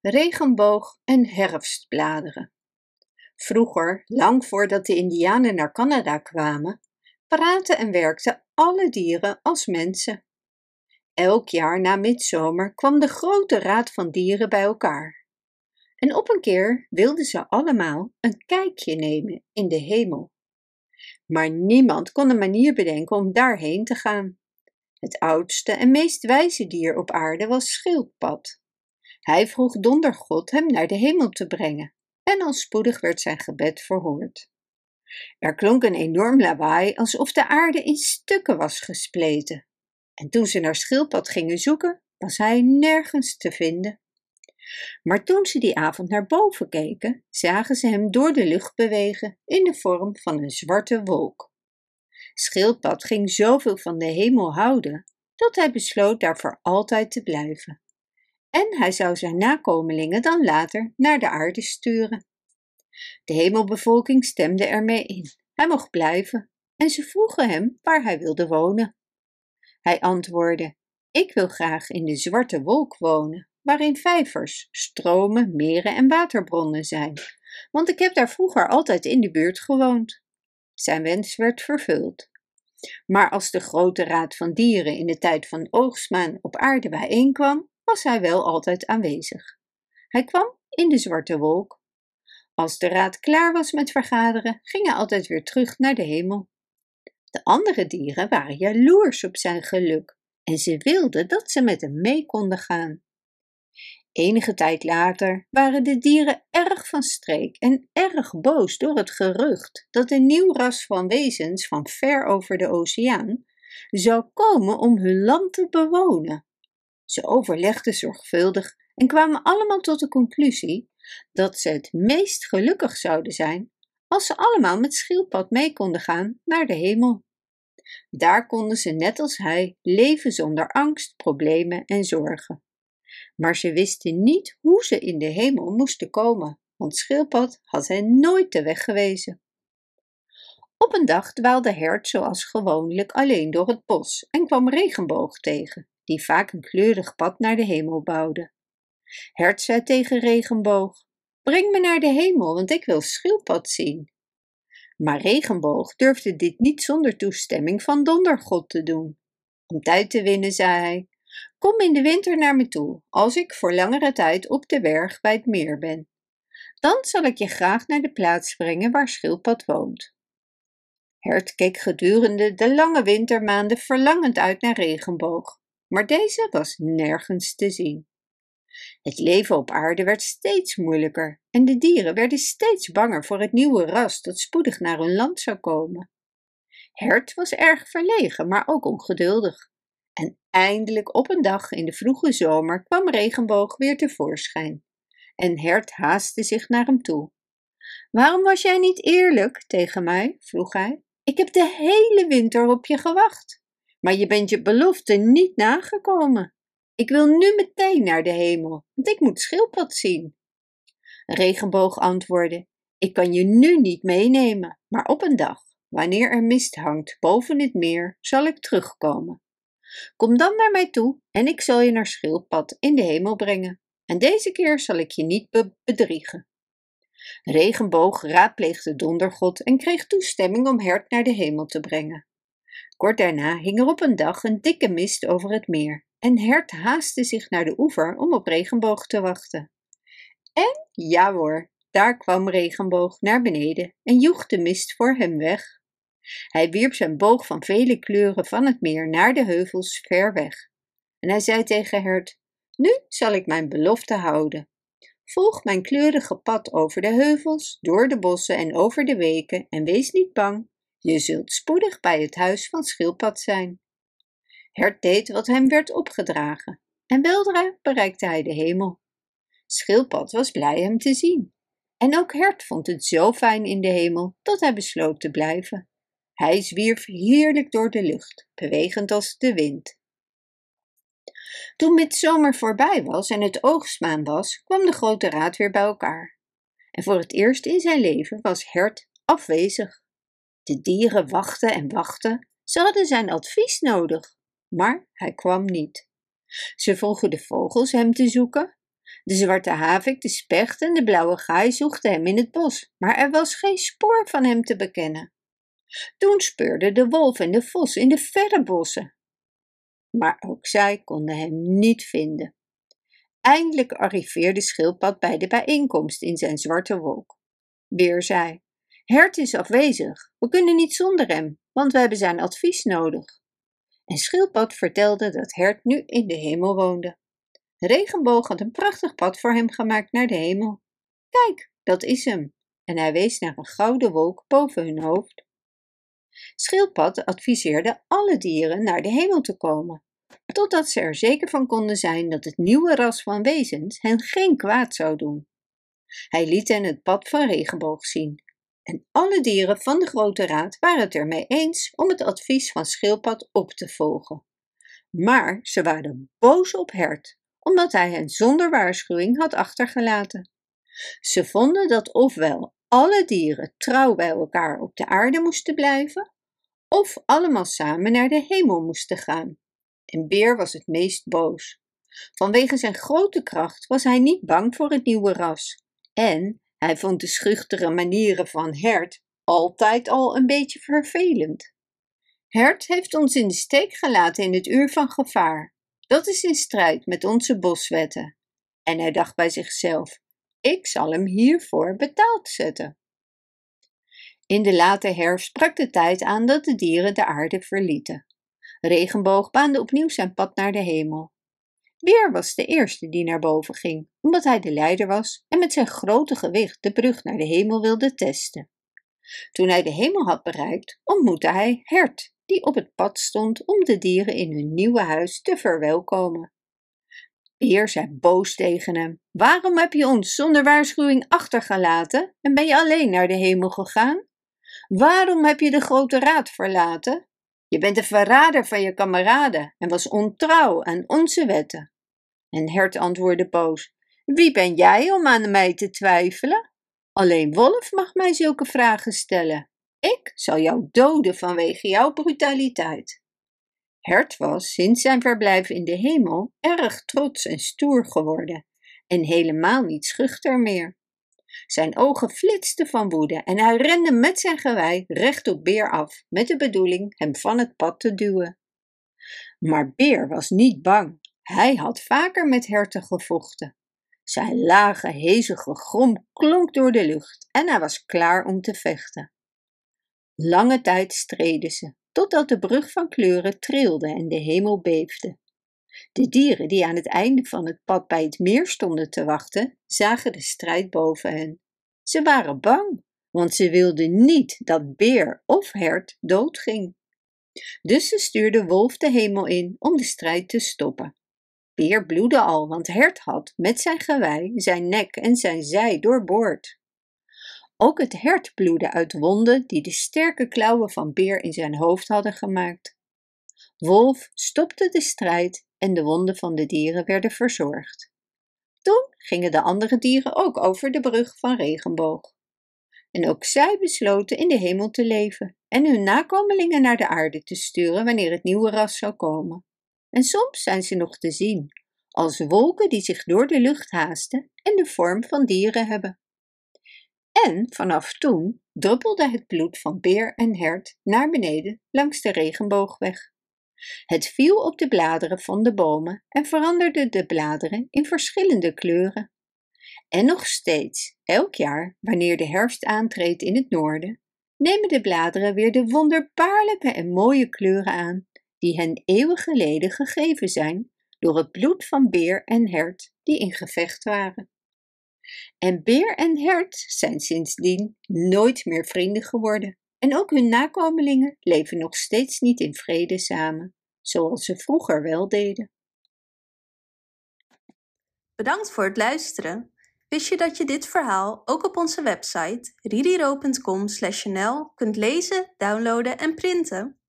regenboog en herfstbladeren. Vroeger, lang voordat de Indianen naar Canada kwamen, praten en werkten alle dieren als mensen. Elk jaar na midzomer kwam de grote raad van dieren bij elkaar. En op een keer wilden ze allemaal een kijkje nemen in de hemel. Maar niemand kon een manier bedenken om daarheen te gaan. Het oudste en meest wijze dier op aarde was Schildpad. Hij vroeg Dondergod hem naar de hemel te brengen, en al spoedig werd zijn gebed verhoord. Er klonk een enorm lawaai alsof de aarde in stukken was gespleten. En toen ze naar Schildpad gingen zoeken, was hij nergens te vinden. Maar toen ze die avond naar boven keken, zagen ze hem door de lucht bewegen in de vorm van een zwarte wolk. Schildpad ging zoveel van de hemel houden dat hij besloot daar voor altijd te blijven. En hij zou zijn nakomelingen dan later naar de aarde sturen. De hemelbevolking stemde ermee in. Hij mocht blijven en ze vroegen hem waar hij wilde wonen. Hij antwoordde: Ik wil graag in de zwarte wolk wonen, waarin vijvers, stromen, meren en waterbronnen zijn, want ik heb daar vroeger altijd in de buurt gewoond. Zijn wens werd vervuld. Maar als de grote raad van dieren in de tijd van oogstmaan op aarde bijeenkwam, was hij wel altijd aanwezig. Hij kwam in de zwarte wolk. Als de raad klaar was met vergaderen, ging hij altijd weer terug naar de hemel. De andere dieren waren jaloers op zijn geluk en ze wilden dat ze met hem mee konden gaan. Enige tijd later waren de dieren erg van streek en erg boos door het gerucht dat een nieuw ras van wezens van ver over de oceaan zou komen om hun land te bewonen. Ze overlegden zorgvuldig en kwamen allemaal tot de conclusie dat ze het meest gelukkig zouden zijn als ze allemaal met schildpad mee konden gaan naar de hemel. Daar konden ze net als hij leven zonder angst, problemen en zorgen. Maar ze wisten niet hoe ze in de hemel moesten komen, want schildpad had hen nooit de weg gewezen. Op een dag dwaalde Hert zoals gewoonlijk alleen door het bos en kwam Regenboog tegen, die vaak een kleurig pad naar de hemel bouwde. Hert zei tegen Regenboog: Breng me naar de hemel, want ik wil schildpad zien. Maar Regenboog durfde dit niet zonder toestemming van Dondergod te doen. Om tijd te winnen, zei hij: Kom in de winter naar me toe, als ik voor langere tijd op de berg bij het meer ben. Dan zal ik je graag naar de plaats brengen waar Schildpad woont. Hert keek gedurende de lange wintermaanden verlangend uit naar Regenboog, maar deze was nergens te zien. Het leven op aarde werd steeds moeilijker en de dieren werden steeds banger voor het nieuwe ras dat spoedig naar hun land zou komen. Hert was erg verlegen, maar ook ongeduldig. En eindelijk op een dag in de vroege zomer kwam Regenboog weer tevoorschijn. En Hert haastte zich naar hem toe. Waarom was jij niet eerlijk tegen mij? vroeg hij. Ik heb de hele winter op je gewacht, maar je bent je belofte niet nagekomen. Ik wil nu meteen naar de hemel, want ik moet schildpad zien. Regenboog antwoordde: Ik kan je nu niet meenemen, maar op een dag, wanneer er mist hangt boven het meer, zal ik terugkomen. Kom dan naar mij toe en ik zal je naar schildpad in de hemel brengen. En deze keer zal ik je niet bedriegen. Regenboog raadpleegde dondergod en kreeg toestemming om Hert naar de hemel te brengen. Kort daarna hing er op een dag een dikke mist over het meer en Hert haastte zich naar de oever om op Regenboog te wachten. En ja hoor, daar kwam Regenboog naar beneden en joeg de mist voor hem weg. Hij wierp zijn boog van vele kleuren van het meer naar de heuvels ver weg. En hij zei tegen Hert: Nu zal ik mijn belofte houden. Volg mijn kleurige pad over de heuvels, door de bossen en over de weken en wees niet bang. Je zult spoedig bij het huis van Schildpad zijn. Hert deed wat hem werd opgedragen en weldra bereikte hij de hemel. Schildpad was blij hem te zien. En ook Hert vond het zo fijn in de hemel dat hij besloot te blijven. Hij zwierf heerlijk door de lucht, bewegend als de wind. Toen midzomer voorbij was en het oogstmaan was, kwam de grote raad weer bij elkaar. En voor het eerst in zijn leven was Hert afwezig. De dieren wachten en wachten. Ze hadden zijn advies nodig, maar hij kwam niet. Ze vroegen de vogels hem te zoeken. De zwarte havik, de specht en de blauwe gaai zochten hem in het bos, maar er was geen spoor van hem te bekennen. Toen speurden de wolf en de vos in de verre bossen, maar ook zij konden hem niet vinden. Eindelijk arriveerde Schildpad bij de bijeenkomst in zijn zwarte wolk. Beer zei: Hert is afwezig. We kunnen niet zonder hem, want we hebben zijn advies nodig. En Schildpad vertelde dat Hert nu in de hemel woonde. Regenboog had een prachtig pad voor hem gemaakt naar de hemel. Kijk, dat is hem. En hij wees naar een gouden wolk boven hun hoofd. Schildpad adviseerde alle dieren naar de hemel te komen, totdat ze er zeker van konden zijn dat het nieuwe ras van wezens hen geen kwaad zou doen. Hij liet hen het pad van regenboog zien, en alle dieren van de Grote Raad waren het ermee eens om het advies van Schildpad op te volgen. Maar ze waren boos op Hert, omdat hij hen zonder waarschuwing had achtergelaten. Ze vonden dat ofwel alle dieren trouw bij elkaar op de aarde moesten blijven, of allemaal samen naar de hemel moesten gaan. En Beer was het meest boos. Vanwege zijn grote kracht was hij niet bang voor het nieuwe ras. En hij vond de schuchtere manieren van Hert altijd al een beetje vervelend. Hert heeft ons in de steek gelaten in het uur van gevaar. Dat is in strijd met onze boswetten. En hij dacht bij zichzelf: ik zal hem hiervoor betaald zetten. In de late herfst brak de tijd aan dat de dieren de aarde verlieten. Regenboog baande opnieuw zijn pad naar de hemel. Beer was de eerste die naar boven ging, omdat hij de leider was en met zijn grote gewicht de brug naar de hemel wilde testen. Toen hij de hemel had bereikt, ontmoette hij Hert, die op het pad stond om de dieren in hun nieuwe huis te verwelkomen. Beer zei boos tegen hem: Waarom heb je ons zonder waarschuwing achtergelaten en ben je alleen naar de hemel gegaan? Waarom heb je de grote raad verlaten? Je bent een verrader van je kameraden en was ontrouw aan onze wetten. En Hert antwoordde boos: Wie ben jij om aan mij te twijfelen? Alleen Wolf mag mij zulke vragen stellen. Ik zal jou doden vanwege jouw brutaliteit. Hert was sinds zijn verblijf in de hemel erg trots en stoer geworden en helemaal niet schuchter meer. Zijn ogen flitsten van woede en hij rende met zijn gewei recht op Beer af, met de bedoeling hem van het pad te duwen. Maar Beer was niet bang. Hij had vaker met herten gevochten. Zijn lage, hezige grom klonk door de lucht en hij was klaar om te vechten. Lange tijd streden ze, totdat de brug van kleuren trilde en de hemel beefde. De dieren die aan het einde van het pad bij het meer stonden te wachten, zagen de strijd boven hen. Ze waren bang, want ze wilden niet dat beer of hert doodging. Dus ze stuurden wolf de hemel in om de strijd te stoppen. Beer bloedde al, want hert had met zijn gewei zijn nek en zijn zij doorboord. Ook het hert bloedde uit wonden die de sterke klauwen van Beer in zijn hoofd hadden gemaakt. Wolf stopte de strijd en de wonden van de dieren werden verzorgd. Toen gingen de andere dieren ook over de brug van regenboog. En ook zij besloten in de hemel te leven en hun nakomelingen naar de aarde te sturen wanneer het nieuwe ras zou komen. En soms zijn ze nog te zien, als wolken die zich door de lucht haasten en de vorm van dieren hebben. En vanaf toen druppelde het bloed van beer en hert naar beneden langs de regenboogweg. Het viel op de bladeren van de bomen en veranderde de bladeren in verschillende kleuren. En nog steeds, elk jaar, wanneer de herfst aantreedt in het noorden, nemen de bladeren weer de wonderbaarlijke en mooie kleuren aan die hen eeuwen geleden gegeven zijn door het bloed van beer en hert die in gevecht waren. En beer en hert zijn sindsdien nooit meer vrienden geworden. En ook hun nakomelingen leven nog steeds niet in vrede samen, zoals ze vroeger wel deden. Bedankt voor het luisteren. Wist je dat je dit verhaal ook op onze website ririro.com/nl kunt lezen, downloaden en printen?